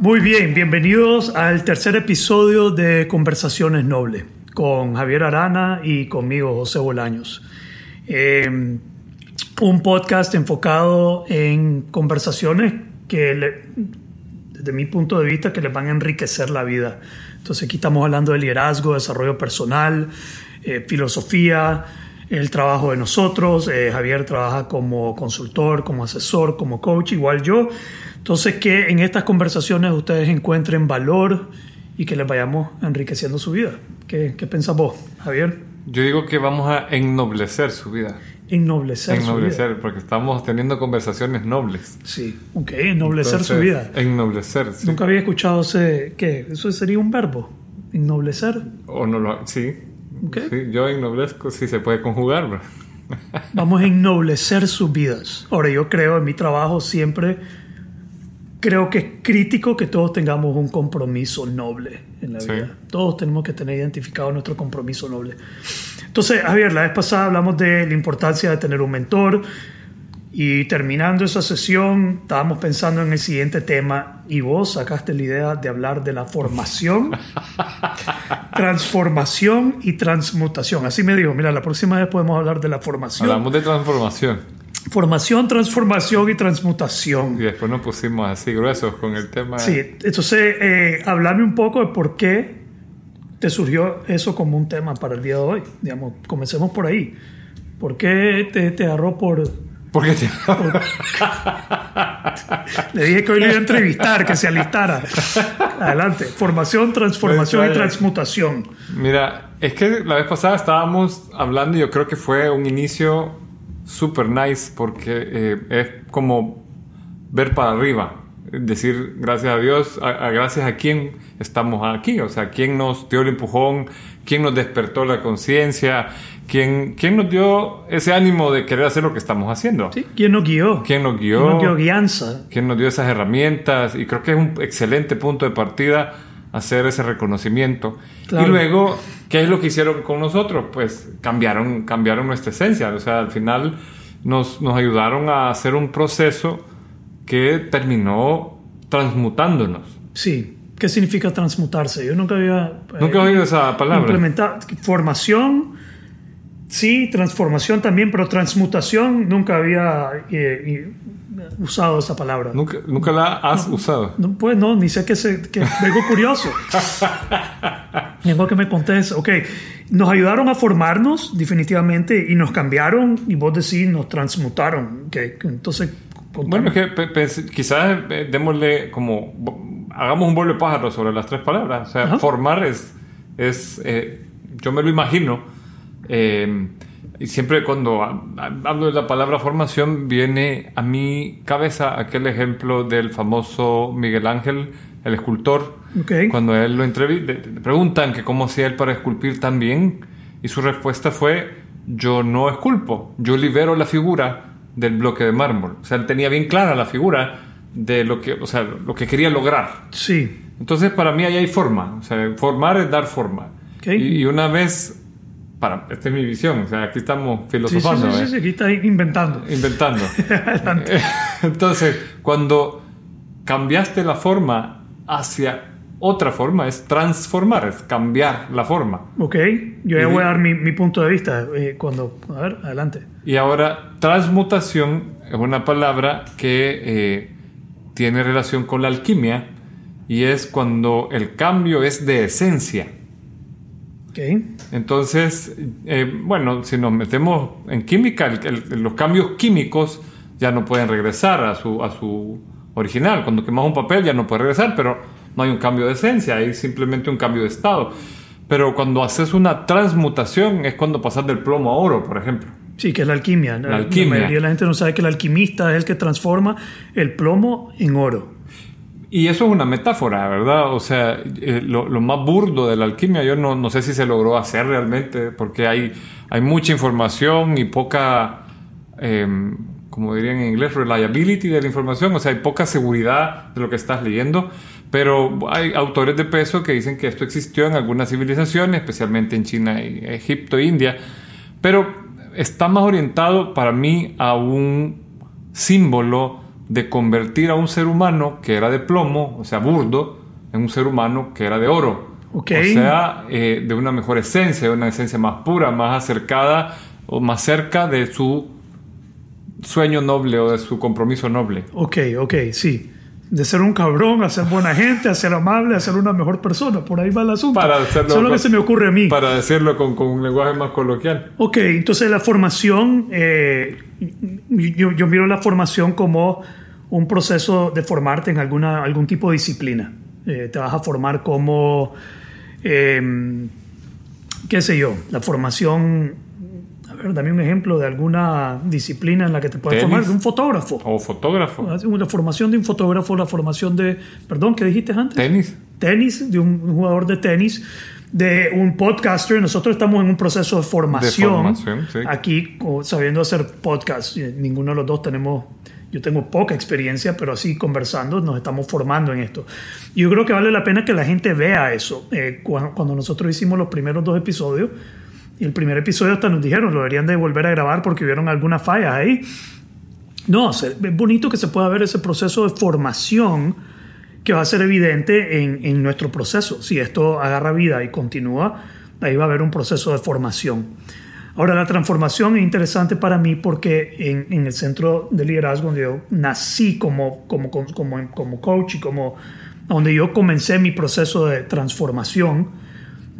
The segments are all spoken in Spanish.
Muy bien, bienvenidos al tercer episodio de Conversaciones Nobles con Javier Arana y conmigo José Bolaños. Eh, un podcast enfocado en conversaciones que, desde mi punto de vista, que les van a enriquecer la vida. Entonces aquí estamos hablando de liderazgo, desarrollo personal, eh, filosofía, el trabajo de nosotros. Eh, Javier trabaja como consultor, como asesor, como coach, igual yo. Entonces que en estas conversaciones ustedes encuentren valor y que les vayamos enriqueciendo su vida. ¿Qué, qué piensas vos, Javier? Yo digo que vamos a ennoblecer su vida. Ennoblecer, su vida. Ennoblecer, porque estamos teniendo conversaciones nobles. Sí, ok, ennoblecer su vida. Ennoblecer, sí. Nunca había escuchado ese, ¿qué? Eso sería un verbo, ennoblecer. O no lo, sí. Ok. Sí, yo ennoblezco, sí se puede conjugar. bro. Vamos a ennoblecer sus vidas. Ahora, yo creo en mi trabajo siempre, creo que es crítico que todos tengamos un compromiso noble en la Sí. vida. Todos tenemos que tener identificado nuestro compromiso noble. Entonces, Javier, la vez pasada hablamos de la importancia de tener un mentor y terminando esa sesión estábamos pensando en el siguiente tema y vos sacaste la idea de hablar de la formación, transformación y transmutación. Así me dijo, mira, la próxima vez podemos hablar de la formación. Hablamos de transformación. Formación, transformación y transmutación. Y después nos pusimos así gruesos con el tema. Sí, entonces, eh, hablame un poco de por qué te surgió eso como un tema para el día de hoy. Digamos, comencemos por ahí. ¿Por qué te, te agarró por...? Porque te- Le dije que hoy le iba a entrevistar, que se alistara. Adelante. Formación, transformación y Vaya. transmutación. Mira, es que la vez pasada estábamos hablando y yo creo que fue un inicio super nice porque eh, es como ver para arriba, decir gracias a Dios, a, a- gracias a quién estamos aquí, o sea, quién nos dio el empujón, quién nos despertó la conciencia, quién, quién nos dio ese ánimo de querer hacer lo que estamos haciendo, ¿Sí? ¿Quién nos guió? quién nos ¿Quién nos dio guió, guianza? quién nos dio esas herramientas y creo que es un excelente punto de partida hacer ese reconocimiento. Claro. Y luego, ¿qué es lo que hicieron con nosotros? Pues cambiaron, cambiaron nuestra esencia, o sea, al final nos, nos ayudaron a hacer un proceso que terminó transmutándonos. Sí. ¿Qué significa transmutarse? Yo nunca había... eh, Nunca he oído esa palabra. implementar formación, sí, transformación también, pero transmutación nunca había eh, usado esa palabra. Nunca, nunca la has usado. No, pues no, ni sé qué se. Que, vengo curioso. Vengo que me contes. Ok, nos ayudaron a formarnos, definitivamente, y nos cambiaron, y vos decís, nos transmutaron. Que entonces, contame. Bueno, es que quizás eh, démosle como, hagamos un vuelo de pájaro sobre las tres palabras. O sea, Ajá. formar es, es eh, yo me lo imagino, eh, y siempre cuando ha- ha- hablo de la palabra formación viene a mi cabeza aquel ejemplo del famoso Miguel Ángel, el escultor, Ok. cuando él lo entrevi- le- preguntan que cómo hacía él para esculpir tan bien, y su respuesta fue, yo no esculpo, yo libero la figura del bloque de mármol. O sea, él tenía bien clara la figura de lo que, o sea, lo que quería lograr. Sí, Entonces, para mí ahí hay forma. O sea, formar es dar forma. Ok. Y, y una vez, para, esta es mi visión, o sea, aquí estamos sí, sí, filosofando, sí, sí, ¿eh? sí, aquí está inventando. inventando. Adelante. Entonces, cuando cambiaste la forma hacia otra forma, es transformar, es cambiar la forma. Ok, yo ya voy a dar mi, mi punto de vista. eh, cuando, a ver, adelante. Y ahora, transmutación es una palabra que eh, tiene relación con la alquimia y es cuando el cambio es de esencia. Ok, Entonces, eh, bueno, si nos metemos en química, el- el- los cambios químicos ya no pueden regresar a su, a su original. Cuando quemas un papel ya no puede regresar, pero no hay un cambio de esencia, hay simplemente un cambio de estado. Pero cuando haces una transmutación es cuando pasas del plomo a oro, por ejemplo. sí, que es la alquimia. La alquimia. La mayoría de la gente no sabe que el alquimista es el que transforma el plomo en oro. Y eso es una metáfora, ¿verdad? O sea, eh, lo, lo más burdo de la alquimia, yo no, no sé si se logró hacer realmente, porque hay, hay mucha información y poca, eh, como dirían en inglés, reliability de la información, o sea, hay poca seguridad de lo que estás leyendo, pero hay autores de peso que dicen que esto existió en algunas civilizaciones, especialmente en China, y Egipto e India, pero está más orientado para mí a un símbolo de convertir a un ser humano que era de plomo, o sea, burdo, en un ser humano que era de oro. Ok. O sea, eh, de una mejor esencia, de una esencia más pura, más acercada o más cerca de su sueño noble o de su compromiso noble. Ok, ok, sí. De ser un cabrón a ser buena gente, a ser amable, a ser una mejor persona. Por ahí va el asunto. Para hacerlo Eso es lo con- que se me ocurre a mí. Para decirlo con, con un lenguaje más coloquial. Ok, entonces la formación, eh, yo, yo miro la formación como un proceso de formarte en alguna, algún tipo de disciplina. Eh, te vas a formar como, eh, qué sé yo, la formación, a ver, dame un ejemplo de alguna disciplina en la que te puedes Tenis. formar, de un fotógrafo. O fotógrafo. La formación de un fotógrafo, la formación de, perdón, ¿qué dijiste antes? Tenis. tenis, de un, un jugador de tenis, de un podcaster. Nosotros estamos en un proceso de formación, formación, sí. aquí sabiendo hacer podcast. Eh, Ninguno de los dos tenemos, yo tengo poca experiencia, pero así conversando nos estamos formando en esto. Y yo creo que vale la pena que la gente vea eso. Eh, cuando, cuando nosotros hicimos los primeros dos episodios, y el primer episodio hasta nos dijeron, lo deberían de volver a grabar porque hubieron algunas fallas ahí. No, es bonito que se pueda ver ese proceso de formación que va a ser evidente en, en nuestro proceso. Si esto agarra vida y continúa, ahí va a haber un proceso de formación. Ahora, la transformación es interesante para mí porque en, el centro de liderazgo donde yo nací como, como, como, como coach y como donde yo comencé mi proceso de transformación,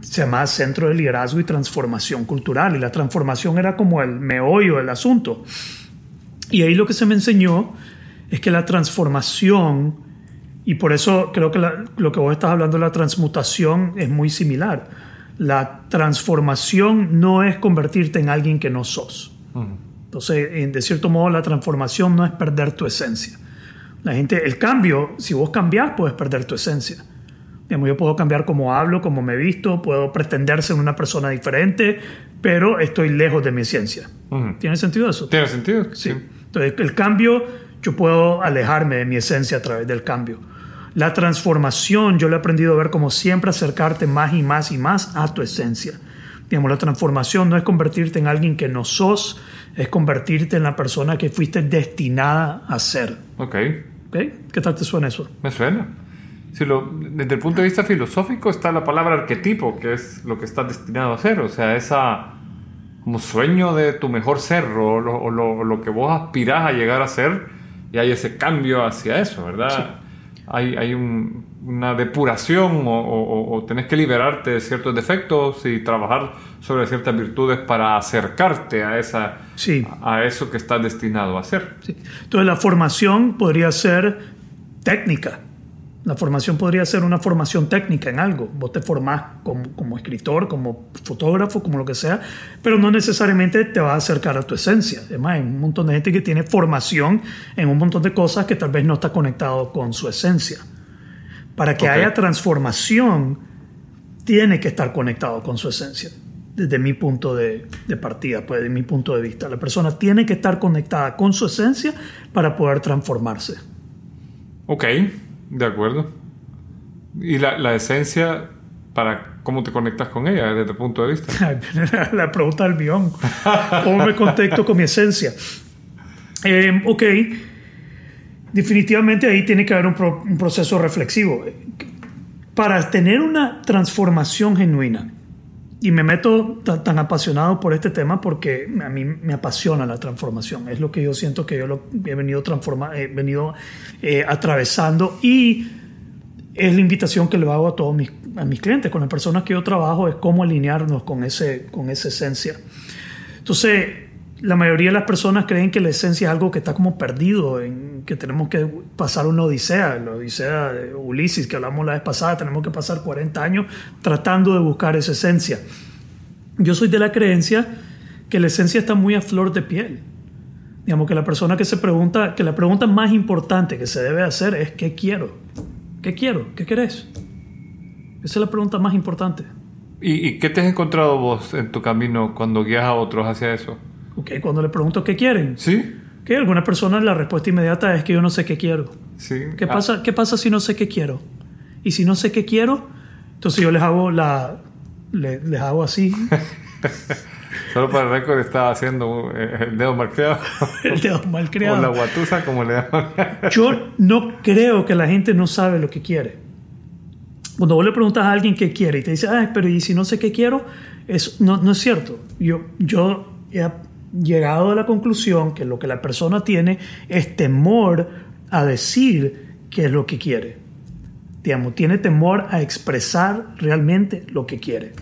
se llama Centro de Liderazgo y Transformación Cultural. Y la transformación era como el meollo del asunto. Y ahí lo que se me enseñó es que la transformación, y por eso creo que lo que vos estás hablando de la transmutación es muy similar. La transformación no es convertirte en alguien que no sos. Entonces, en- de cierto modo, la transformación no es perder tu esencia. La gente, el cambio, si vos cambiás, puedes perder tu esencia. Digamos, yo puedo cambiar cómo hablo, cómo me visto, puedo pretender ser una persona diferente, pero estoy lejos de mi esencia. ¿Tiene sentido eso? ¿Tiene sentido? Sí. Entonces, el cambio, yo puedo alejarme de mi esencia a través del cambio. La transformación, yo lo he aprendido a ver como siempre acercarte más y más y más a tu esencia. Digamos, la transformación no es convertirte en alguien que no sos, es convertirte en la persona que fuiste destinada a ser. Ok. ¿Ok? ¿Qué tal te suena eso? Me suena. Si lo, desde el punto de vista filosófico está la palabra arquetipo, que es lo que estás destinado a hacer. O sea, esa como sueño de tu mejor ser o lo, o lo- lo que vos aspirás a llegar a ser y hay ese cambio hacia eso, ¿verdad? Hay, hay un- una depuración o, o- tenés que liberarte de ciertos defectos y trabajar sobre ciertas virtudes para acercarte a, esa, Sí. a eso que estás destinado a hacer. Sí. Entonces la formación podría ser técnica. La formación podría ser una formación técnica en algo. Vos te formás como, como escritor, como fotógrafo, como lo que sea, pero no necesariamente te va a acercar a tu esencia. Además, hay un montón de gente que tiene formación en un montón de cosas que tal vez no está conectado con su esencia. Para que haya transformación, tiene que estar conectado con su esencia. Desde mi punto de, de partida, pues, de mi punto de vista. La persona tiene que estar conectada con su esencia para poder transformarse. Ok, de acuerdo. ¿Y la, la esencia para cómo te conectas con ella desde tu punto de vista? la pregunta del millón. ¿Cómo me conecto con mi esencia? Eh, ok, definitivamente ahí tiene que haber un, pro- un proceso reflexivo. Para tener una transformación genuina, y me meto ta- tan, apasionado por este tema porque a mí me apasiona la transformación. Es lo que yo siento que yo lo he venido, transforma, he venido eh, atravesando y es la invitación que le hago a todos mis, a mis clientes, con las personas que yo trabajo, es cómo alinearnos con, ese, con esa esencia. Entonces, la mayoría de las personas creen que la esencia es algo que está como perdido, que tenemos que pasar una odisea, la odisea de Ulises que hablamos la vez pasada, tenemos que pasar 40 años tratando de buscar esa esencia. Yo soy de la creencia que la esencia está muy a flor de piel. Digamos que la persona que se pregunta, que la pregunta más importante que se debe hacer es ¿qué quiero? ¿Qué quiero? ¿Qué querés? Esa es la pregunta más importante. ¿Y, y qué te has encontrado vos en tu camino cuando guías a otros hacia eso? ¿Ok? Cuando le pregunto ¿qué quieren? ¿Sí? Que algunas personas la respuesta inmediata es que yo no sé qué quiero. Sí. ¿Qué, Ah, pasa, ¿Qué pasa si no sé qué quiero? Y si no sé qué quiero, entonces yo les hago la. le- Les, hago así. Solo para el récord estaba haciendo eh, el dedo mal creado. el dedo mal O creado. la guatusa, como le llaman. Yo no creo que la gente no sabe lo que quiere. Cuando vos le preguntas a alguien qué quiere y te dice, ay, pero ¿y si no sé qué quiero? Es, no, no es cierto. Yo, yo he llegado a la conclusión que lo que la persona tiene es temor a decir qué es lo que quiere. Digamos, tiene temor a expresar realmente lo que quiere.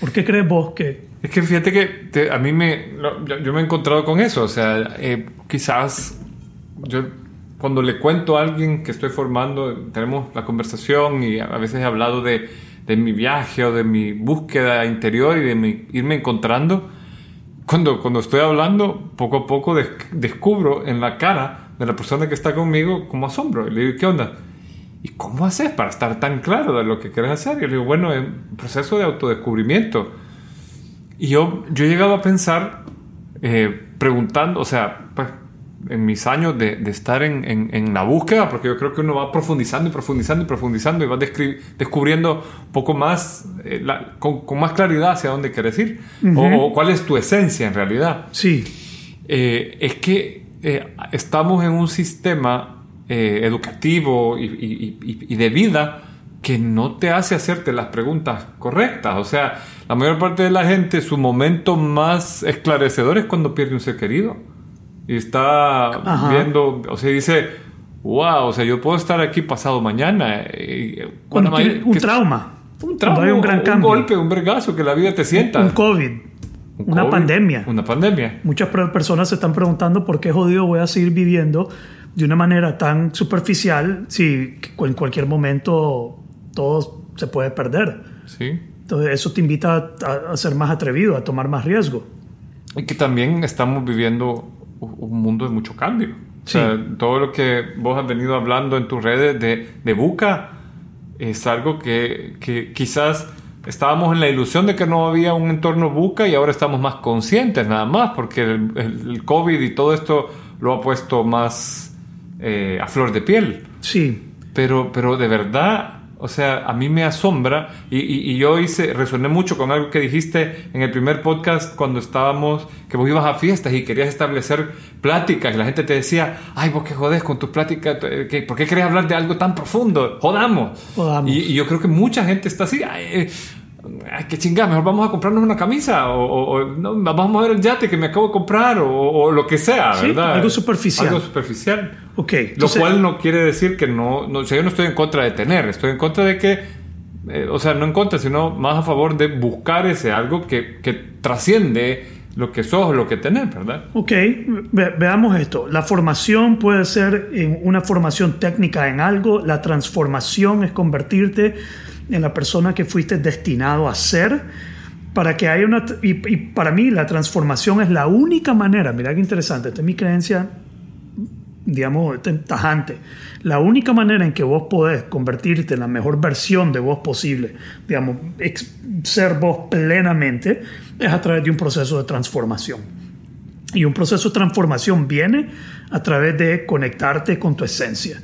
¿Por qué crees vos que Es que fíjate que a mí me. yo, me he encontrado con eso. O sea, eh, quizás yo cuando le cuento a alguien que estoy formando, tenemos la conversación y a veces he hablado de, de mi viaje o de mi búsqueda interior y de irme encontrando. Cuando, cuando estoy hablando, poco a poco des- descubro en la cara de la persona que está conmigo como asombro. Y le digo, ¿qué onda? ¿Y cómo haces para estar tan claro de lo que quieres hacer? Y le digo, bueno, es un proceso de autodescubrimiento. Y yo, yo he llegado a pensar, eh, preguntando, o sea, en mis años de, de estar en, en- en la búsqueda, porque yo creo que uno va profundizando y profundizando y profundizando y va descubriendo un poco más, eh, la- con, con más claridad hacia dónde quieres ir, o, o cuál es tu esencia en realidad. sí? Eh, es que eh, estamos en un sistema eh, educativo y, y- y- y de vida que no te hace hacerte las preguntas correctas. O sea, la mayor parte de la gente, su momento más esclarecedor es cuando pierde un ser querido. Y está Ajá. viendo, o sea, dice, wow, o sea, yo puedo estar aquí pasado mañana. Cuando un que- trauma. un Cuando trauma, hay un gran cambio. golpe, un vergazo, que la vida te sienta. Un COVID. Un una COVID, pandemia. Una pandemia. Muchas per- personas se están preguntando por qué jodido voy a seguir viviendo de una manera tan superficial si en cualquier momento todo se puede perder. Sí. Entonces eso te invita a, a ser más atrevido, a tomar más riesgo. Y que también estamos viviendo un mundo de mucho cambio. O sea, todo lo que vos has venido hablando en tus redes de, de Buca es algo que, que quizás estábamos en la ilusión de que no había un entorno Buca y ahora estamos más conscientes nada más porque el COVID y todo esto lo ha puesto más eh, a flor de piel. Sí, Pero, pero de verdad, o sea, a mí me asombra y, y- y yo hice, resoné mucho con algo que dijiste en el primer podcast cuando estábamos, que vos ibas a fiestas y querías establecer pláticas y la gente te decía, ay, vos qué jodés con tus pláticas, eh, ¿qué- ¿por qué querés hablar de algo tan profundo? Jodamos. Jodamos. Y, y yo creo que mucha gente está así, ay, eh, ay, qué chingada, mejor vamos a comprarnos una camisa o, o- o, no, vamos a ver el yate que me acabo de comprar o, o lo que sea, Sí, ¿verdad? algo superficial. Algo superficial. ok. Lo entonces- cual no quiere decir que no, no, o sea, yo no estoy en contra de tener, estoy en contra de que, eh, o sea, no en contra, sino más a favor de buscar ese algo que, que trasciende lo que sos o lo que tenés, ¿verdad? Ok, ve- veamos esto. La formación puede ser en una formación técnica en algo, la transformación es convertirte en la persona que fuiste destinado a ser. Para que haya una. Y, para mí, la transformación es la única manera. Mira qué interesante, esta es mi creencia, digamos, este, tajante. La única manera en que vos podés convertirte en la mejor versión de vos posible, digamos, ex- ser vos plenamente, es a través de un proceso de transformación. Y un proceso de transformación viene a través de conectarte con tu esencia,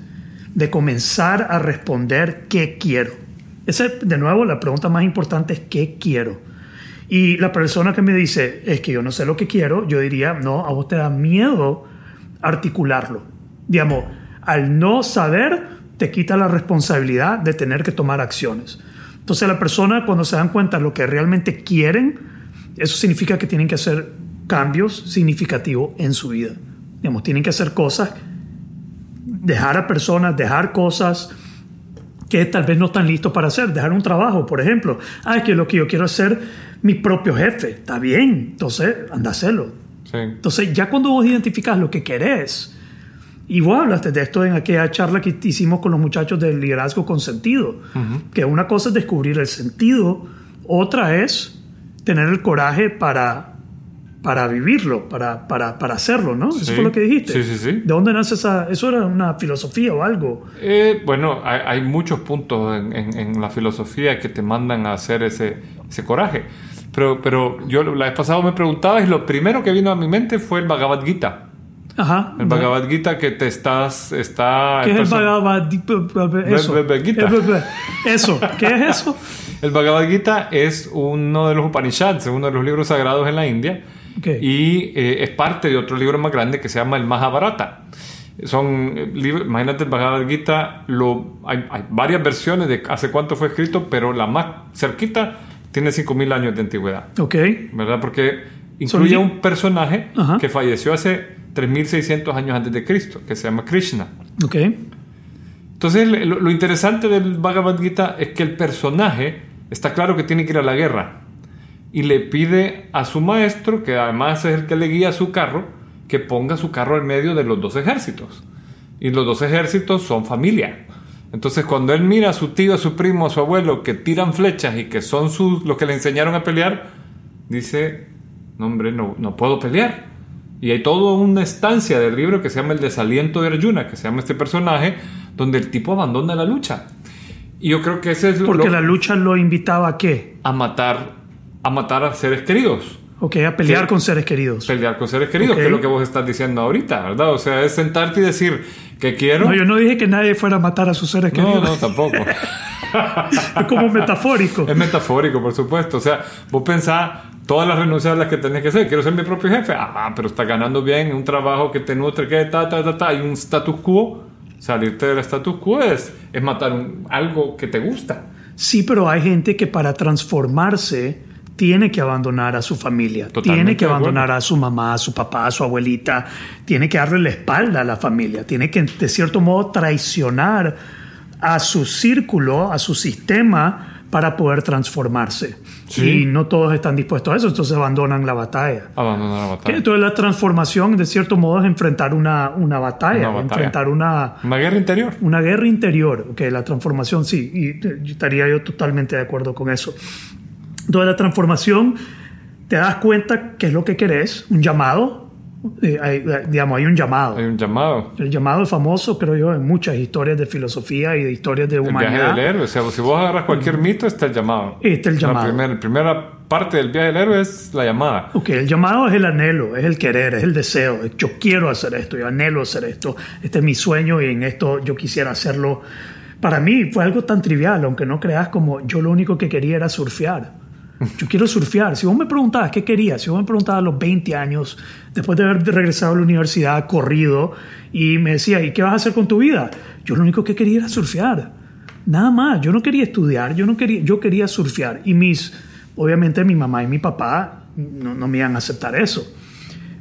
de comenzar a responder qué quiero. Esa, de nuevo, la pregunta más importante es qué quiero. Y la persona que me dice, es que yo no sé lo que quiero, yo diría, no, a vos te da miedo articularlo. Digamos, al no saber, te quita la responsabilidad de tener que tomar acciones. Entonces la persona cuando se dan cuenta de lo que realmente quieren, eso significa que tienen que hacer cambios significativos en su vida. Digamos, tienen que hacer cosas, dejar a personas, dejar cosas que tal vez no están listos para hacer, dejar un trabajo, por ejemplo. Ah, es que lo que yo quiero es ser mi propio jefe. Está bien, entonces anda a hacerlo. Sí. Entonces, ya cuando vos identificas lo que querés, y vos hablaste de esto en aquella charla que hicimos con los muchachos del liderazgo con sentido, que una cosa es descubrir el sentido, otra es tener el coraje para, para vivirlo, para, para, para hacerlo, ¿no? Eso Sí. fue lo que dijiste. Sí, sí, sí. ¿De dónde nace esa? ¿Eso era una filosofía o algo? Eh, bueno, hay, hay muchos puntos en, en- en la filosofía que te mandan a hacer ese, ese coraje. Pero, pero yo la vez pasada me preguntaba y lo primero que vino a mi mente fue el Bhagavad Gita. Ajá. El Bhagavad Gita que te estás... Está ¿Qué es el Bhagavad Gita? Eso. Bhagavad Gita. Eso. ¿Qué es eso? El Bhagavad Gita es uno de los Upanishads, uno de los libros sagrados en la India. Ok. Y eh, es parte de otro libro más grande que se llama el Mahabharata. Son eh, libros, imagínate el Bhagavad Gita, lo, hay, hay varias versiones de hace cuánto fue escrito, pero la más cerquita tiene 5.000 años de antigüedad, Ok. ¿verdad? Porque incluye un personaje que falleció hace 3.600 años antes de Cristo, que se llama Krishna. Ok. Entonces, lo, lo interesante del Bhagavad Gita es que el personaje está claro que tiene que ir a la guerra y le pide a su maestro, que además es el que le guía su carro, que ponga su carro en medio de los dos ejércitos. Y los dos ejércitos son familia. Entonces, cuando él mira a su tío, a su primo, a su abuelo que tiran flechas y que son sus, los que le enseñaron a pelear, dice: No, hombre, no, no puedo pelear. Y hay toda una estancia del libro que se llama El desaliento de Arjuna, que se llama este personaje, donde el tipo abandona la lucha. Y yo creo que ese es Porque lo- la lucha lo invitaba a qué? a matar a matar a seres queridos. Ok, a pelear Sí. con seres queridos. Pelear con seres queridos, que es lo que vos estás diciendo ahorita, ¿verdad? O sea, es sentarte y decir que quiero. No, yo no dije que nadie fuera a matar a sus seres no, queridos. no, tampoco. Es como metafórico. es metafórico, por supuesto. O sea, vos pensás todas las renuncias a las que tenés que hacer. Quiero ser mi propio jefe. Ah, pero estás ganando bien, un trabajo que te nutre, que ta, ta, ta, ta. Hay un status quo. Salirte del status quo es, es matar un- algo que te gusta. Sí, pero hay gente que para transformarse tiene que abandonar a su familia, Totalmente tiene que abandonar a su mamá, a su papá, a su abuelita, tiene que darle la espalda a la familia, tiene que de cierto modo traicionar a su círculo, a su sistema para poder transformarse. Sí. Y no todos están dispuestos a eso, entonces abandonan la batalla. Abandonar la batalla. Entonces la transformación de cierto modo es enfrentar una, una batalla, Una batalla. enfrentar una, Una guerra interior. una guerra interior, ok, la transformación sí, y estaría yo totalmente de acuerdo con eso. Entonces la transformación, te das cuenta qué es lo que querés, un llamado, eh, hay, eh, digamos, hay un llamado. Hay un llamado. El llamado es famoso, creo yo, en muchas historias de filosofía y de historias de El viaje humanidad. del héroe. O sea, si vos agarras cualquier mito, está el llamado. Está el llamado. La primera, primera parte del viaje del héroe es la llamada. Ok, el llamado es el anhelo, es el querer, es el deseo. es Yo quiero hacer esto, yo anhelo hacer esto. Este es mi sueño y en esto yo quisiera hacerlo. Para mí fue algo tan trivial, aunque no creas como yo lo único que quería era surfear. Yo quiero surfear. Si vos me preguntabas qué quería, si vos me preguntabas a los 20 años, después de haber regresado a la universidad, corrido, y me decía, ¿y qué vas a hacer con tu vida? Yo lo único que quería era surfear. Nada más. Yo no quería estudiar, yo no quería, yo quería surfear. Y mis, obviamente mi mamá y mi papá no, no me iban a aceptar eso.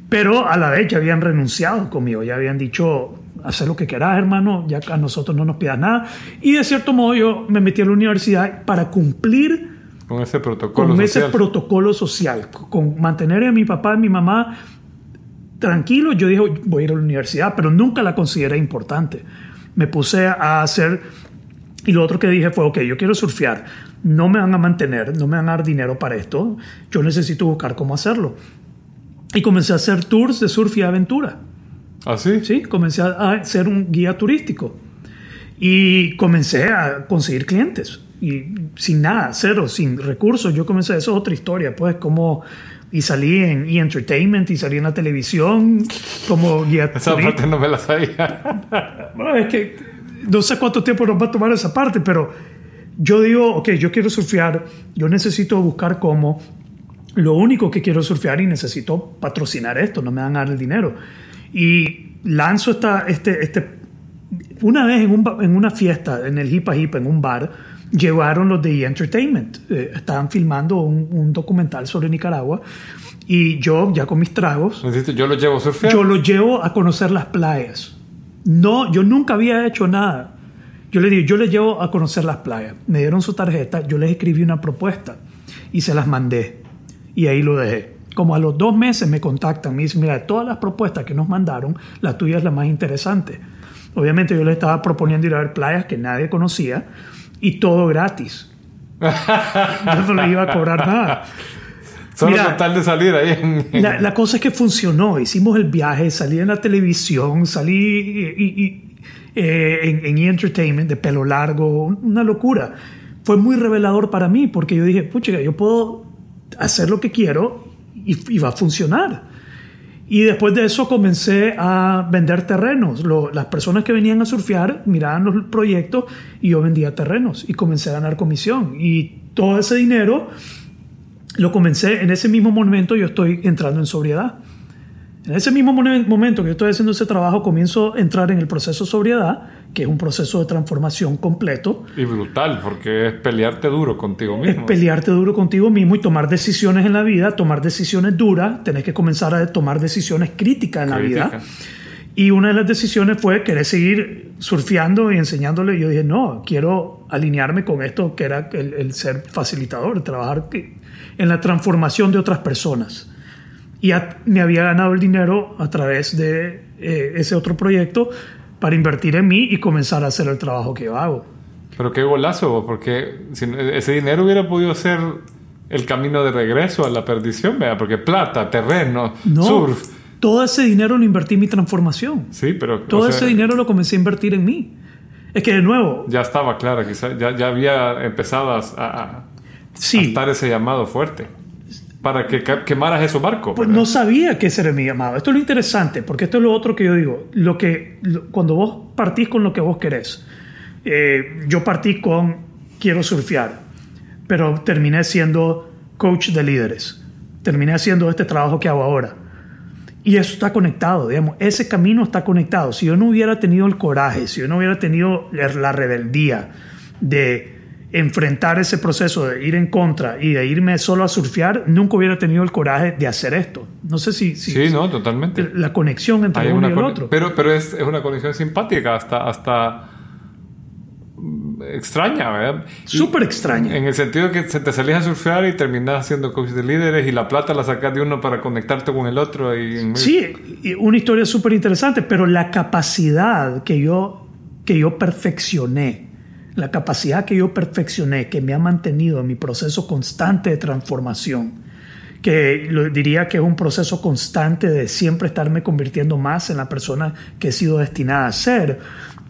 Pero a la vez ya habían renunciado conmigo, ya habían dicho, haz lo que quieras, hermano, ya a nosotros no nos pidas nada. Y de cierto modo yo me metí a la universidad para cumplir Con ese protocolo con social. ese protocolo social, con mantener a mi papá y mi mamá tranquilos. Yo dije, voy a ir a la universidad, pero nunca la consideré importante. Me puse a hacer, y lo otro que dije fue, ok, yo quiero surfear, no me van a mantener, no me van a dar dinero para esto, yo necesito buscar cómo hacerlo. Y comencé a hacer tours de surf y aventura. ¿Ah, sí? Sí, comencé a ser un guía turístico y comencé a conseguir clientes y sin nada, cero, sin recursos. Yo comencé, eso es otra historia, pues como y salí en E! Entertainment y salí en la televisión como guía Esa parte no me la sabía. Bueno, es que no sé cuánto tiempo nos va a tomar esa parte, pero yo digo, ok, yo quiero surfear, yo necesito buscar cómo. Lo único que quiero surfear y necesito patrocinar esto, no me van a dar el dinero. Y lanzo esta, este, este, una vez en, un en una fiesta, en el Hipa Hipa, en un bar, llevaron los de E! Entertainment. Eh, estaban filmando un, un documental sobre Nicaragua y yo, ya con mis tragos, Yo lo llevo a surfear. yo lo llevo a conocer las playas. No, yo nunca había hecho nada. Yo le digo, yo les llevo a conocer las playas. Me dieron su tarjeta, yo les escribí una propuesta y se las mandé. Y ahí lo dejé. Como a los dos meses me contactan, me dicen, mira, de todas las propuestas que nos mandaron, la tuya es la más interesante. Obviamente yo les estaba proponiendo ir a ver playas que nadie conocía y todo gratis. Yo no les iba a cobrar nada. Solo Mira, con tal de salir ahí. La, la cosa es que funcionó. Hicimos el viaje, salí en la televisión, salí y- y- y, eh, en, en E! Entertainment de pelo largo, una locura. Fue muy revelador para mí porque yo dije, pucha, yo puedo hacer lo que quiero y, y va a funcionar. Y después de eso comencé a vender terrenos. Las personas que venían a surfear miraban los proyectos y yo vendía terrenos y comencé a ganar comisión. Y todo ese dinero lo comencé, en ese mismo momento yo estoy entrando en sobriedad. En ese mismo momento que yo estoy haciendo ese trabajo, comienzo a entrar en el proceso de sobriedad, que es un proceso de transformación completo. Y brutal, porque es pelearte duro contigo mismo. Es pelearte duro contigo mismo y tomar decisiones en la vida, tomar decisiones duras, tenés que comenzar a tomar decisiones críticas en la vida. Y una de las decisiones fue querer seguir surfeando y enseñándole. Y yo dije, no, quiero alinearme con esto que era el, ser facilitador, trabajar en la transformación de otras personas. Y me había ganado el dinero a través de eh, ese otro proyecto para invertir en mí y comenzar a hacer el trabajo que yo hago. Pero qué golazo, porque ese dinero hubiera podido ser el camino de regreso a la perdición, ¿verdad? Porque plata, terreno, surf todo ese dinero lo invertí en mi transformación. Sí, pero... Todo ese dinero lo comencé a invertir en mí. Es que de nuevo... Ya estaba claro, quizá, ya, ya había empezado a, a, estar ese llamado fuerte para que quemaras esos barcos. Pues no sabía que ese era mi llamado. Esto es lo interesante, porque esto es lo otro que yo digo. Lo que, cuando vos partís con lo que vos querés, eh, yo partí con quiero surfear, pero terminé siendo coach de líderes. Terminé haciendo este trabajo que hago ahora y eso está conectado, digamos, ese camino está conectado. Si yo no hubiera tenido el coraje, si yo no hubiera tenido la rebeldía de enfrentar ese proceso de ir en contra y de irme solo a surfear, nunca hubiera tenido el coraje de hacer esto. No sé si... sí, no, totalmente. La conexión entre uno y el otro. Pero, pero es, es, una conexión simpática hasta... hasta extraña, ¿verdad? Súper extraña. En el sentido que te salías a surfear y terminas haciendo coach de líderes y la plata la sacas de uno para conectarte con el otro. Y... Sí, una historia súper interesante, pero la capacidad que yo, que yo perfeccioné, la capacidad que yo perfeccioné, que me ha mantenido en mi proceso constante de transformación, que diría que es un proceso constante de siempre estarme convirtiendo más en la persona que he sido destinada a ser,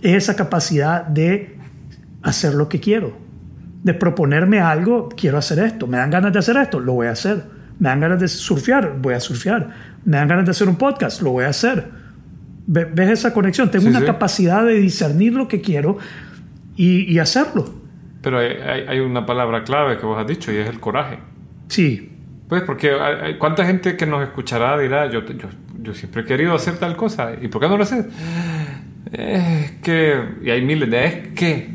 es esa capacidad de hacer lo que quiero. De proponerme algo, quiero hacer esto. Me dan ganas de hacer esto, lo voy a hacer. Me dan ganas de surfear, voy a surfear. Me dan ganas de hacer un podcast, lo voy a hacer. ¿Ves esa conexión? Tengo una capacidad de discernir lo que quiero y, hacerlo. Pero hay, una palabra clave que vos has dicho y es el coraje. Sí. Pues porque hay, cuánta gente que nos escuchará dirá, yo, yo, yo siempre he querido hacer tal cosa, ¿y por qué no lo haces? Es que, y hay miles de es que,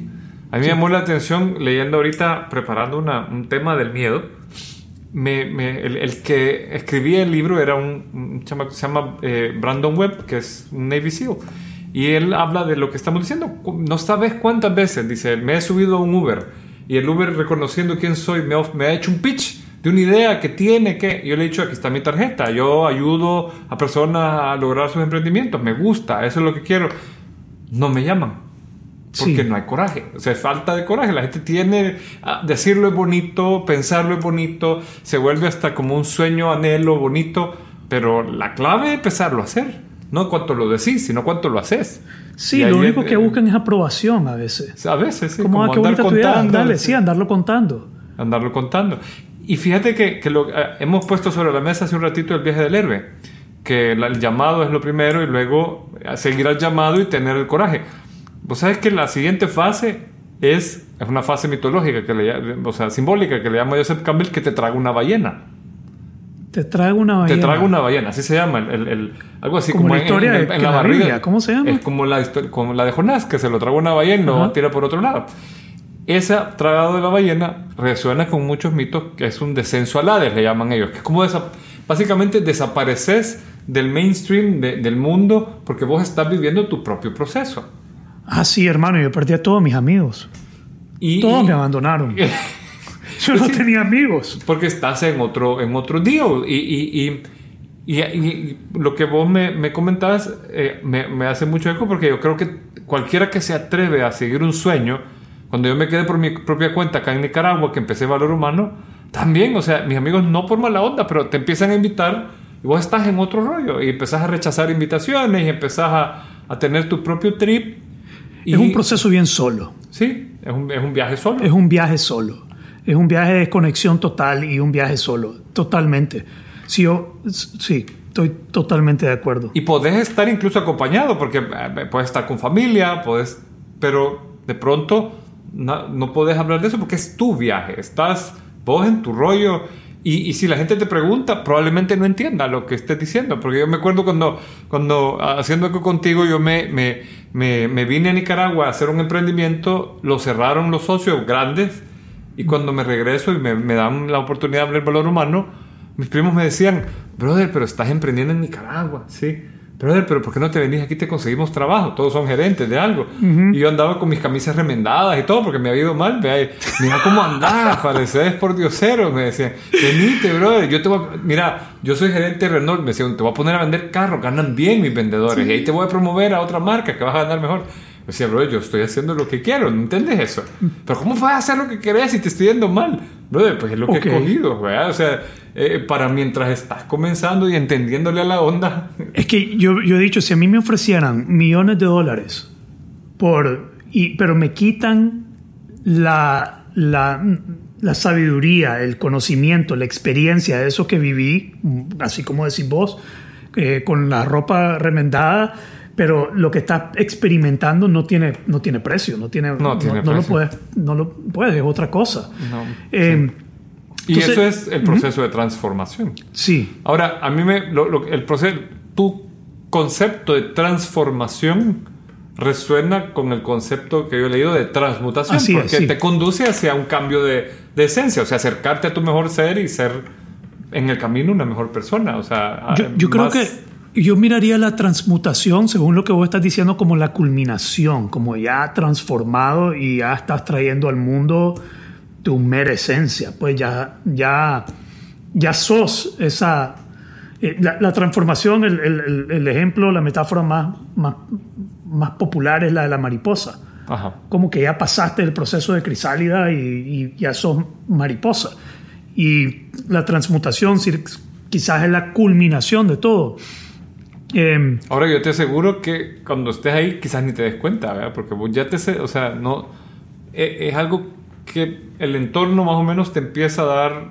a mí me llamó la atención leyendo ahorita, preparando un tema del miedo. el, que escribía el libro era un, chama que se llama eh, Brandon Webb, que es un Navy SEAL. Y él habla de lo que estamos diciendo. No sabes cuántas veces, dice, me he subido a un Uber y el Uber reconociendo quién soy me, me ha hecho un pitch de una idea que tiene que... Yo le he dicho, aquí está mi tarjeta, yo ayudo a personas a lograr sus emprendimientos, me gusta, eso es lo que quiero. No me llaman porque no hay coraje. O sea, falta de coraje. La gente tiene. Ah, decirlo es bonito, pensarlo es bonito, se vuelve hasta como un sueño, anhelo bonito. Pero la clave es empezarlo a hacer. No cuánto lo decís, sino cuánto lo haces. Sí, lo único que buscan es aprobación a veces. A veces, sí. Como, como andar contando. Dale, sí, andarlo contando. Andarlo contando. Y fíjate que, que lo, eh, hemos puesto sobre la mesa hace un ratito el viaje del héroe. Que el llamado es lo primero y luego seguir al llamado y tener el coraje. Vos sabés que la siguiente fase es, es una fase mitológica, que le, o sea, simbólica, que le llama Joseph Campbell, que te traga una ballena. Te traga una ballena. Te traga una ballena, así se llama. El, el, algo así como, la historia en, la, barriga. ¿Cómo se llama? Es como la, como la de Jonás, que se lo traga una ballena y lo tira por otro lado. Ese tragado de la ballena resuena con muchos mitos que es un descenso al Hades, le llaman ellos. Que es como básicamente desapareces del mainstream del mundo porque vos estás viviendo tu propio proceso. Ah, sí, hermano, yo perdí a todos mis amigos. Y, todos me abandonaron. yo no tenía amigos. Porque estás en otro, en otro deal. Y, y lo que vos me, me comentabas eh, me, me, hace mucho eco porque yo creo que cualquiera que se atreve a seguir un sueño, cuando yo me quedé por mi propia cuenta acá en Nicaragua, que empecé Valor Humano, también, o sea, mis amigos no por mala onda, pero te empiezan a invitar y vos estás en otro rollo y empezás a rechazar invitaciones y empezás a, a tener tu propio trip es un proceso bien solo. Sí, es un, es un, viaje solo. Es un viaje solo. Es un viaje de conexión total y un viaje solo. Totalmente. Sí, yo, sí, estoy totalmente de acuerdo. Y podés estar incluso acompañado, porque eh, puedes estar con familia, puedes, pero de pronto no, no podés hablar de eso porque es tu viaje, estás vos en tu rollo. Y, si la gente te pregunta, probablemente no entienda lo que estés diciendo. Porque yo me acuerdo cuando, cuando haciendo eco contigo, yo me, me, me, me, vine a Nicaragua a hacer un emprendimiento, lo cerraron los socios grandes. Y cuando me regreso y me, me dan la oportunidad de hablar valor humano, mis primos me decían, brother, pero estás emprendiendo en Nicaragua, ¿sí? Brother, pero ¿por qué no te venís aquí? Te conseguimos trabajo. Todos son gerentes de algo. Y yo andaba con mis camisas remendadas y todo porque me había ido mal. Mira cómo andás, pareces por diosero. Me decían, venite, brother. Yo te voy a... Mira, yo soy gerente de Renault. Me decían, te voy a poner a vender carros. Ganan bien mis vendedores. Y ahí te voy a promover a otra marca que vas a ganar mejor. Me decía, brother, yo estoy haciendo lo que quiero. ¿No entiendes eso? Pero ¿cómo vas a hacer lo que querés si te estoy yendo mal? Brother, pues es lo que he cogido, ¿verdad? O sea, eh, para mientras estás comenzando y entendiéndole a la onda. Es que yo, yo he dicho, si a mí me ofrecieran millones de dólares por... Y, pero me quitan la, la, la sabiduría, el conocimiento, la experiencia de eso que viví, así como decís vos, eh, con la ropa remendada, pero lo que estás experimentando no tiene, no tiene precio, no tiene, no, tiene no, lo puedes, no lo puedes, es otra cosa. Eh, y eso es el proceso de transformación. Sí. Ahora, a mí me, lo, lo, el proceso, tu concepto de transformación resuena con el concepto que yo he leído de transmutación, Así porque es, sí. te conduce hacia un cambio de, de, esencia, o sea, acercarte a tu mejor ser y ser en el camino una mejor persona. O sea, yo, yo creo que yo miraría la transmutación, según lo que vos estás diciendo, como la culminación, como ya transformado y ya estás trayendo al mundo tu mera esencia, pues ya, ya, ya sos esa... eh, La, la transformación, el, el, el, ejemplo, la metáfora más, más, más, popular es la de la mariposa. Ajá. Como que ya pasaste el proceso de crisálida y, y ya sos mariposa. Y la transmutación quizás es la culminación de todo. Eh, Ahora yo te aseguro que cuando estés ahí quizás ni te des cuenta, ¿verdad? porque vos ya te sé, o sea, no es, es, algo que el entorno más o menos te empieza a dar,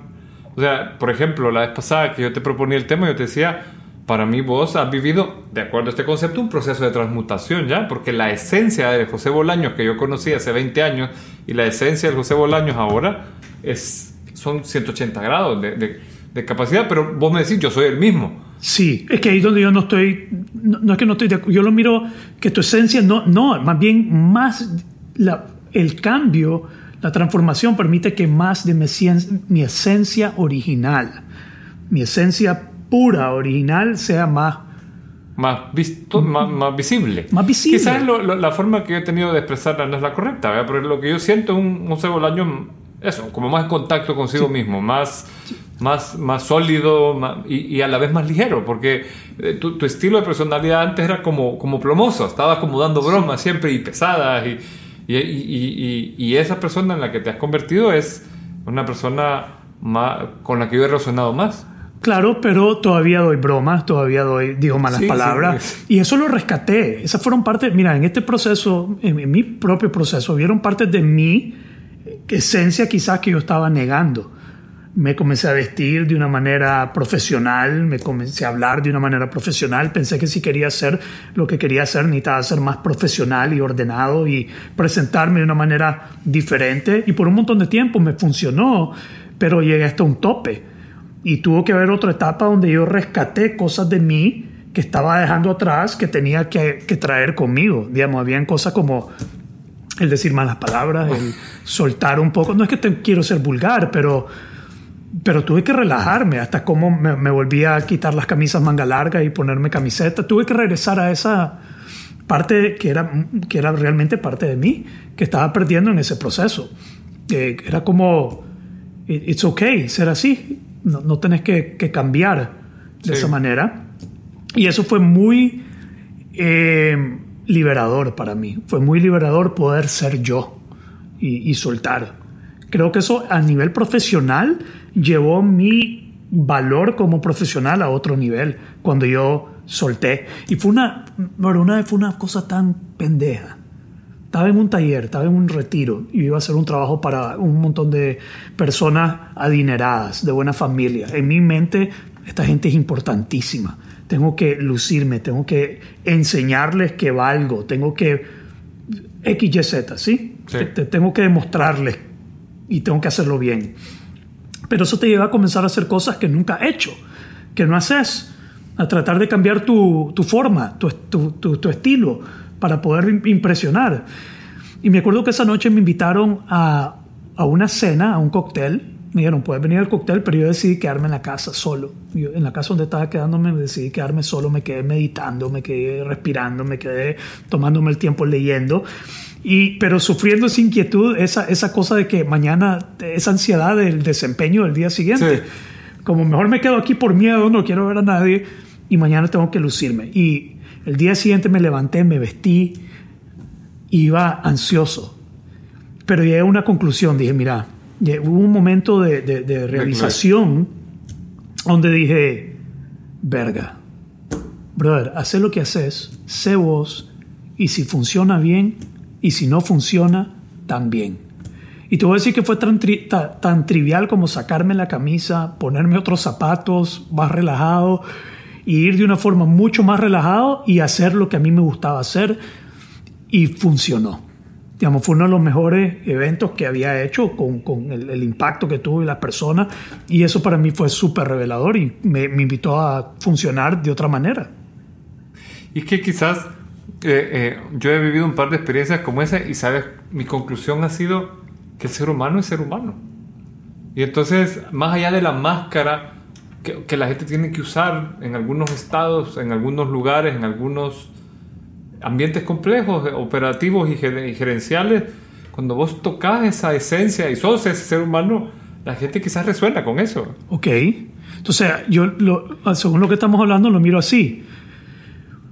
o sea, por ejemplo, la vez pasada que yo te proponía el tema, yo te decía, para mí vos has vivido, de acuerdo a este concepto, un proceso de transmutación ya, porque la esencia de José Bolaños que yo conocí hace 20 años y la esencia de José Bolaños ahora es, son 180 grados de, de, de capacidad, pero vos me decís, yo soy el mismo. Sí, es que ahí donde yo no estoy, no, no es que no estoy de acuerdo, yo lo miro que tu esencia no, no, más bien más la, el cambio, la transformación permite que más de mi, mi esencia original, mi esencia pura original sea más más, visto, más, más, visible. Más visible. Quizás lo, lo, la forma que yo he tenido de expresarla no es la correcta, ¿verdad? pero lo que yo siento es un, un cebolaño, eso, como más en contacto consigo sí. mismo, más, sí. Más, más sólido más, y, y, a la vez más ligero, porque eh, tu, tu, estilo de personalidad antes era como, como plomoso, estabas como dando bromas sí. siempre y pesadas, y, y, y, esa persona en la que te has convertido es una persona más, con la que yo he resonado más. Claro, pero todavía doy bromas, todavía doy, digo malas sí, palabras. Sí, y eso lo rescaté. Esas fueron partes, mira, en este proceso, en, en, mi propio proceso, vieron partes de mi esencia quizás que yo estaba negando. Me comencé a vestir de una manera profesional, me comencé a hablar de una manera profesional. Pensé que si quería hacer lo que quería hacer, necesitaba ser más profesional y ordenado y presentarme de una manera diferente. Y por un montón de tiempo me funcionó, pero llegué hasta un tope y tuvo que haber otra etapa donde yo rescaté cosas de mí que estaba dejando atrás que tenía que, que traer conmigo. Digamos, habían cosas como el decir malas palabras, el soltar un poco. No es que te, quiero ser vulgar, pero, pero tuve que relajarme hasta cómo me, me volví a quitar las camisas manga larga y ponerme camiseta. Tuve que regresar a esa parte que era, que era realmente parte de mí, que estaba perdiendo en ese proceso. Eh, era como, it's okay ser así no, no tenés que, que cambiar de sí. esa manera. Y eso fue muy eh, liberador para mí. Fue muy liberador poder ser yo y, y, soltar. Creo que eso a nivel profesional llevó mi valor como profesional a otro nivel cuando yo solté. Y fue una, bueno, una vez fue una cosa tan pendeja estaba en un taller, estaba en un retiro y iba a hacer un trabajo para un montón de personas adineradas, de buena familia. En mi mente, esta gente es importantísima. Tengo que lucirme, tengo que enseñarles que valgo, tengo que XYZ, ¿sí? Sí. Te, te tengo que demostrarles y tengo que hacerlo bien. Pero eso te lleva a comenzar a hacer cosas que nunca has hecho, que no haces, a tratar de cambiar tu, tu forma, tu, tu, tu- estilo, para poder im- impresionar. Y me acuerdo que esa noche me invitaron a, a una cena, a un cóctel. Me dijeron, puedes venir al cóctel, pero yo decidí quedarme en la casa solo. Yo, en la casa donde estaba quedándome, decidí quedarme solo, me quedé meditando, me quedé respirando, me quedé tomándome el tiempo leyendo. Y, pero sufriendo esa inquietud, esa, esa cosa de que mañana, esa ansiedad del desempeño del día siguiente. Sí. Como mejor me quedo aquí por miedo, no quiero ver a nadie y mañana tengo que lucirme. Y el día siguiente me levanté, me vestí, iba ansioso. Pero llegué a una conclusión, dije, mira, hubo un momento de, de- de realización donde dije, verga, brother, haz lo que haces, sé vos, y si funciona bien, y si no funciona, también. Y te voy a decir que fue tan, tri- ta- tan trivial como sacarme la camisa, ponerme otros zapatos más relajado y ir de una forma mucho más relajado y hacer lo que a mí me gustaba hacer y funcionó. Digamos, fue uno de los mejores eventos que había hecho con, con el, el impacto que tuvo en las personas y eso para mí fue súper revelador y me, me invitó a funcionar de otra manera. Y es que quizás eh, eh, yo he vivido un par de experiencias como esa y, ¿sabes? Mi conclusión ha sido que el ser humano es ser humano. Y entonces, más allá de la máscara que, que la gente tiene que usar en algunos estados, en algunos lugares, en algunos ambientes complejos, eh, operativos y, ger- y gerenciales, cuando vos tocas esa esencia y sos ese ser humano, la gente quizás resuena con eso. Ok. Entonces, yo, lo- según lo que estamos hablando, lo miro así.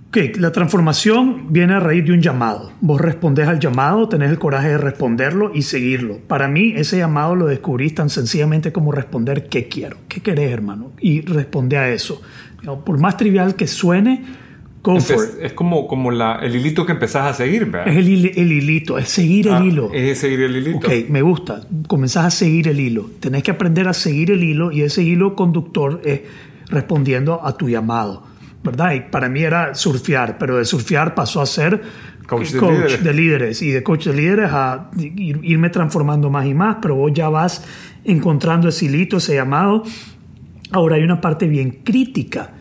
Ok, la transformación viene a raíz de un llamado. Vos respondés al llamado, tenés el coraje de responderlo y seguirlo. Para mí, ese llamado lo descubrí tan sencillamente como responder qué quiero, qué querés, hermano, y responde a eso. Por más trivial que suene, go for Entonces, it. es como, como la, el hilito que empezás a seguir, ¿verdad? Es el, el hilito, es seguir el Ah, hilo. Es seguir el hilito. Ok, me gusta. Comenzás a seguir el hilo. Tenés que aprender a seguir el hilo y ese hilo conductor es respondiendo a tu llamado. ¿Verdad? Y para mí era surfear, pero de surfear pasó a ser Coach de líderes. de líderes y de coach de líderes a ir- irme transformando más y más, pero vos ya vas encontrando ese hilito, ese llamado. Ahora hay una parte bien crítica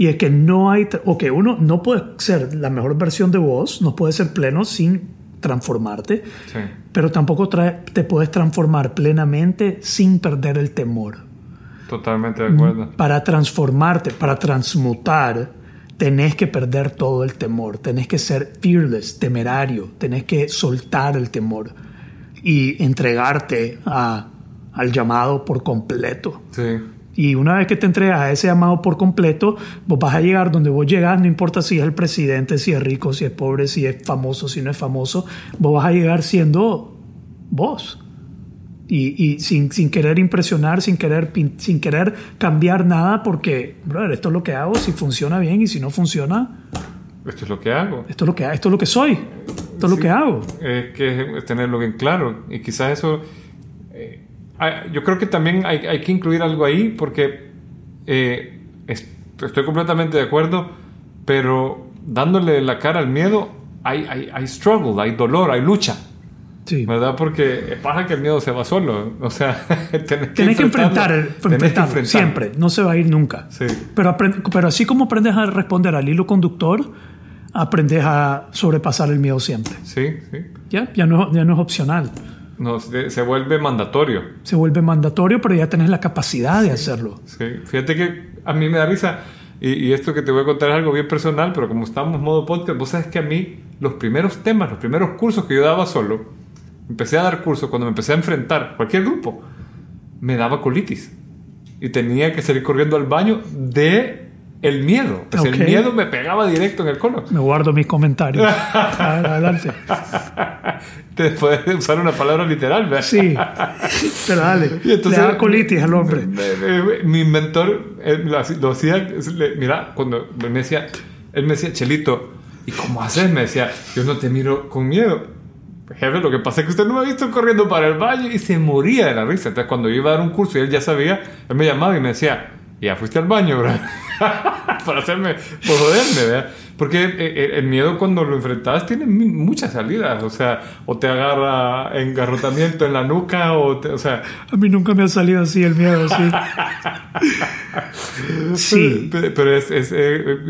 y es que no hay, o que uno no puede ser la mejor versión de vos, no puede ser pleno sin transformarte, Sí. pero tampoco trae- te puedes transformar plenamente sin perder el temor. Totalmente de acuerdo. Para transformarte, para transmutar, tenés que perder todo el temor, tenés que ser fearless, temerario, tenés que soltar el temor y entregarte a- al llamado por completo. Sí. Y una vez que te entregas a ese llamado por completo, vos vas a llegar donde vos llegas, no importa si es el presidente, si es rico, si es pobre, si es famoso, si no es famoso, vos vas a llegar siendo vos. Y, y sin, sin querer impresionar, sin querer, sin querer cambiar nada, porque, brother, esto es lo que hago, si funciona bien y si no funciona, Esto es lo que hago. esto es lo que, esto es lo que soy, esto es lo que hago. Es que es tenerlo bien claro. Y quizás eso. Ah, yo creo que también hay, hay que incluir algo ahí porque eh, es- estoy completamente de acuerdo, pero dándole la cara al miedo, hay, hay, hay struggle, hay dolor, hay lucha. Sí. ¿Verdad? Porque pasa que el miedo se va solo. O sea, tenés que, Tenés que enfrentar. Tenés que enfrentarlo. siempre, no se va a ir nunca. Sí. Pero, pero así como aprendes a responder al hilo conductor, aprendes a sobrepasar el miedo siempre. Sí, sí. ¿Ya? Ya, no, ya no es opcional. No, se, vuelve mandatorio. Se vuelve mandatorio, pero ya tenés la capacidad de hacerlo. Sí, fíjate que a mí me da risa. Y, y esto que te voy a contar es algo bien personal, pero como estamos en modo podcast, vos sabes que a mí los primeros temas, los primeros cursos que yo daba solo, empecé a dar cursos cuando me empecé a enfrentar cualquier grupo, me daba colitis. Y tenía que salir corriendo al baño de el miedo. O sea, Ok. El miedo me pegaba directo en el colon. Me guardo mis comentarios. Adelante. Te puedes usar una palabra literal, ¿verdad? Sí. Pero dale. Y entonces, le da colitis al hombre. Mi mentor lo hacía- mira, cuando me decía, él me decía, Chelito, ¿y cómo haces? Me decía, yo no te miro con miedo. Jefe, lo que pasa es que usted no me ha visto corriendo para el baño y se moría de la risa. Entonces, cuando yo iba a dar un curso y él ya sabía, él me llamaba y me decía, ya fuiste al baño, bro. por hacerme, por joderme, ¿verdad? Porque eh, eh, el miedo cuando lo enfrentas tiene muchas salidas, o sea, o te agarra engarrotamiento en la nuca, o, o sea... A mí nunca me ha salido así el miedo, sí. sí. Pero, es, es,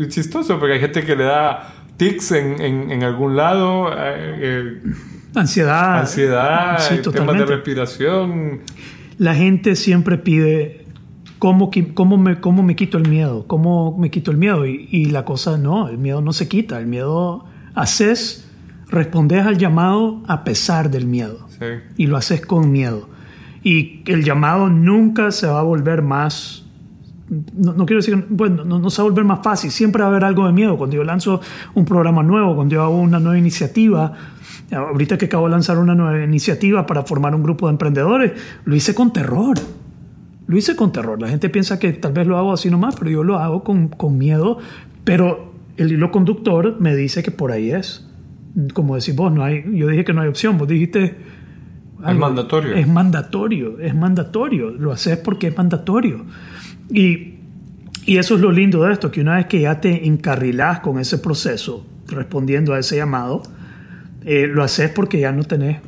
chistoso, porque hay gente que le da tics en, en, algún lado. ansiedad. Ansiedad, temas de respiración. La gente siempre pide ¿Cómo, cómo, me, ¿Cómo me quito el miedo? ¿Cómo me quito el miedo? Y, la cosa no, el miedo no se quita, el miedo haces, respondes al llamado a pesar del miedo. Y lo haces con miedo. Y el llamado nunca se va a volver más no, quiero decir, bueno, no, no, se va a volver más fácil, siempre va a haber algo de miedo. Cuando yo lanzo un programa nuevo, cuando yo hago una nueva iniciativa, ahorita que acabo de lanzar una nueva iniciativa para formar un grupo de emprendedores, lo hice con terror. Lo hice con terror. La gente piensa que tal vez lo hago así nomás, pero yo lo hago con, con miedo. Pero el hilo conductor me dice que por ahí es. Como decís vos, no hay, yo dije que no hay opción. Vos dijiste... es mandatorio. Es mandatorio, es mandatorio. Lo haces porque es mandatorio. Y, y eso es lo lindo de esto, que una vez que ya te encarrilás con ese proceso, respondiendo a ese llamado, eh, lo haces porque ya no tenés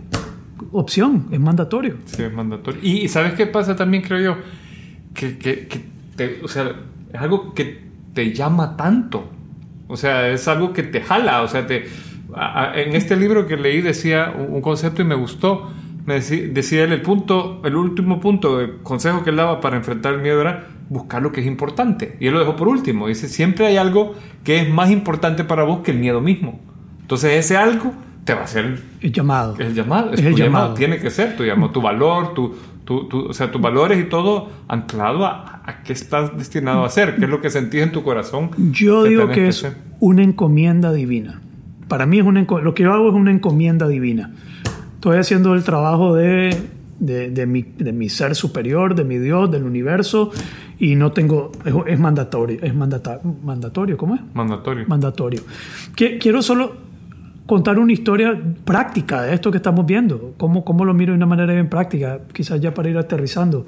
opción, es mandatorio. Sí, es mandatorio. Y, ¿sabes qué pasa también, creo yo? Que, que, te, o sea, es algo que te llama tanto. O sea, es algo que te jala. O sea, te, en este libro que leí decía un, concepto y me gustó. Me decía, él el punto, el último punto, el consejo que él daba para enfrentar el miedo era buscar lo que es importante. Y él lo dejó por último. Dice, siempre hay algo que es más importante para vos que el miedo mismo. Entonces ese algo te va a ser el llamado. El llamado, es, el llamado. Tiene que ser tu llamado, tu valor, tu, tu, tu, o sea, tus valores y todo anclado a, a, qué estás destinado a hacer, qué es lo que sentís en tu corazón. Yo digo que, es una encomienda divina. Para mí es una, lo que yo hago es una encomienda divina. Estoy haciendo el trabajo de, de, de, mi, de mi ser superior, de mi Dios, del universo, y no tengo, es, mandatorio, es mandata, mandatorio, ¿cómo es? Mandatorio. Mandatorio. quiero solo contar una historia práctica de esto que estamos viendo, cómo, cómo lo miro de una manera bien práctica, quizás ya para ir aterrizando.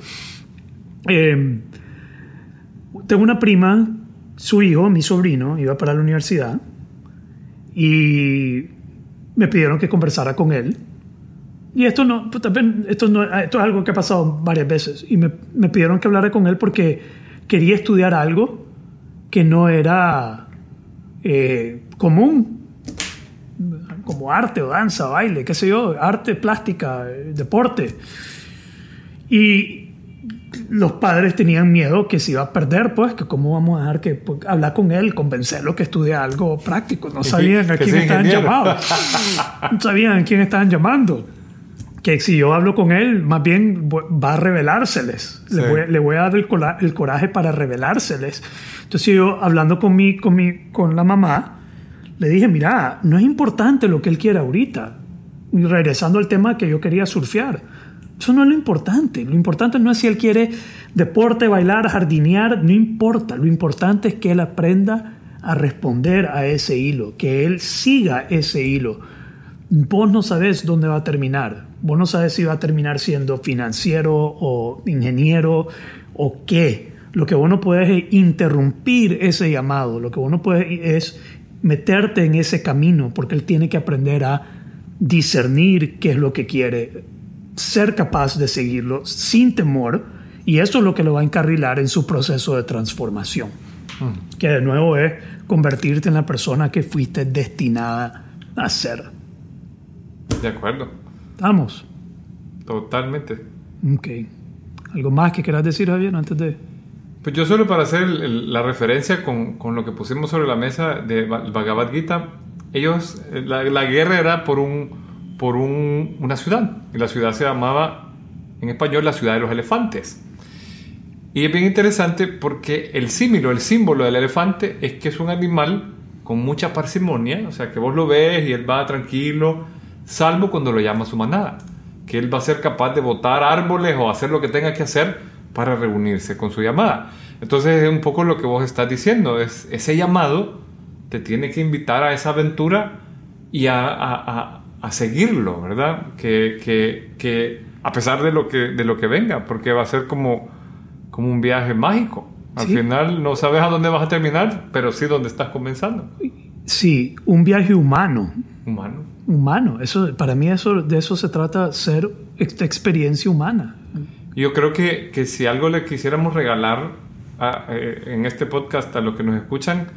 Em, tengo una prima, su hijo, mi sobrino, iba para la universidad y me pidieron que conversara con él. Y esto no, pues, esto no, esto es algo que ha pasado varias veces. Y me, me pidieron que hablara con él porque quería estudiar algo que no era eh, común como arte o danza, baile, qué sé yo, arte, plástica, deporte. Y los padres tenían miedo que se iba a perder, pues, que cómo vamos a dejar que pues, hablar con él, convencerlo que estudie algo práctico. No sabían a quién estaban llamando. No sabían a quién estaban llamando. Que si yo hablo con él, más bien va a revelárseles. Le, voy, a dar el, el, coraje para revelárseles. Entonces yo hablando con, mi, con, mi, con la mamá, le dije, mira, no es importante lo que él quiera ahorita. Y regresando al tema que yo quería surfear. Eso no es lo importante. Lo importante no es si él quiere deporte, bailar, jardinear, no importa. Lo importante es que él aprenda a responder a ese hilo, que él siga ese hilo. Vos no sabes dónde va a terminar. Vos no sabes si va a terminar siendo financiero o ingeniero o qué. Lo que vos no puedes es interrumpir ese llamado. Lo que vos no puedes es meterte en ese camino, porque él tiene que aprender a discernir qué es lo que quiere, ser capaz de seguirlo sin temor, y eso es lo que lo va a encarrilar en su proceso de transformación, mm. que de nuevo es convertirte en la persona que fuiste destinada a ser. De acuerdo. ¿Estamos? Totalmente. Ok. ¿Algo más que quieras decir, Javier, antes de...? Pues yo solo para hacer la referencia con, con, lo que pusimos sobre la mesa de Bhagavad Gita, ellos, eh, la, la guerra era por, un, por un, una ciudad, y la ciudad se llamaba en español la ciudad de los elefantes. Y es bien interesante porque el símilo, el símbolo del elefante es que es un animal con mucha parsimonia, o sea que vos lo ves y él va tranquilo, salvo cuando lo llama su manada, que él va a ser capaz de botar árboles o hacer lo que tenga que hacer para reunirse con su llamada. Entonces es un poco lo que vos estás diciendo, es ese llamado te tiene que invitar a esa aventura y a, a, a, seguirlo, ¿verdad? Que, que, que, a pesar de lo que, de lo que venga, porque va a ser como, como un viaje mágico. Al Sí. final no sabes a dónde vas a terminar, pero sí dónde estás comenzando. Sí, un viaje humano. Humano. Humano. Eso, para mí eso, de eso se trata ser ex- experiencia humana. Yo creo que, que si algo le quisiéramos regalar a- eh, en este podcast a los que nos escuchan,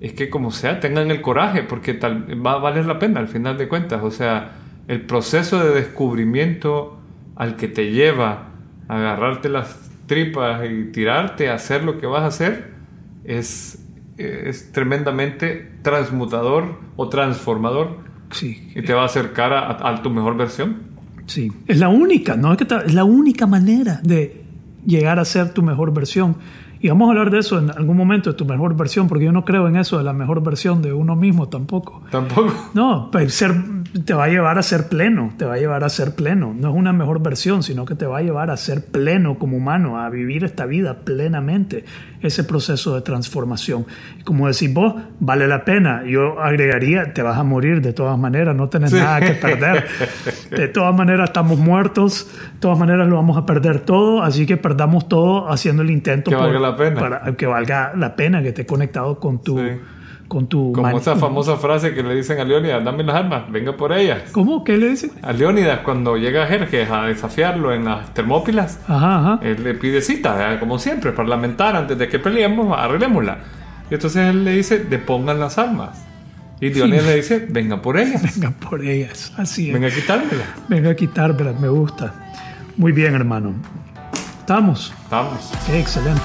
es que como sea, tengan el coraje, porque tal, va a valer la pena al final de cuentas. O sea, el proceso de descubrimiento al que te lleva a agarrarte las tripas y tirarte a hacer lo que vas a hacer es, es tremendamente transmutador o transformador Sí, y te va a acercar a, a tu mejor versión. Sí. Es la única, ¿no? Es, la única manera de llegar a ser tu mejor versión. Y vamos a hablar de eso en algún momento, de tu mejor versión, porque yo no creo en eso de la mejor versión de uno mismo tampoco. Tampoco. No, pues ser, te va a llevar a ser pleno, te va a llevar a ser pleno. No es una mejor versión, sino que te va a llevar a ser pleno como humano, a vivir esta vida plenamente, ese proceso de transformación. Como decís vos, vale la pena. Yo agregaría, te vas a morir de todas maneras, no tenés Sí. nada que perder. De todas maneras estamos muertos, de todas maneras lo vamos a perder todo, así que perdamos todo haciendo el intento Que valga la pena. para que valga la pena, que esté conectado con tu... Sí. Con tu Como man- esa famosa frase que le dicen a Leónidas, dame las armas, venga por ellas. ¿Cómo? ¿Qué le dicen? A Leónidas, cuando llega Jerjes a desafiarlo en las Termópilas, Ajá, ajá. él le pide cita, como siempre, parlamentar, antes de que peleemos, arreglémosla. Y entonces él le dice, depongan las armas. Y Leónidas le dice, venga por ellas, Venga por ellas. Así es. venga Venga, a quitármelas. a quitármelas, me gusta. Muy bien, hermano. Estamos. Vamos. Qué excelente.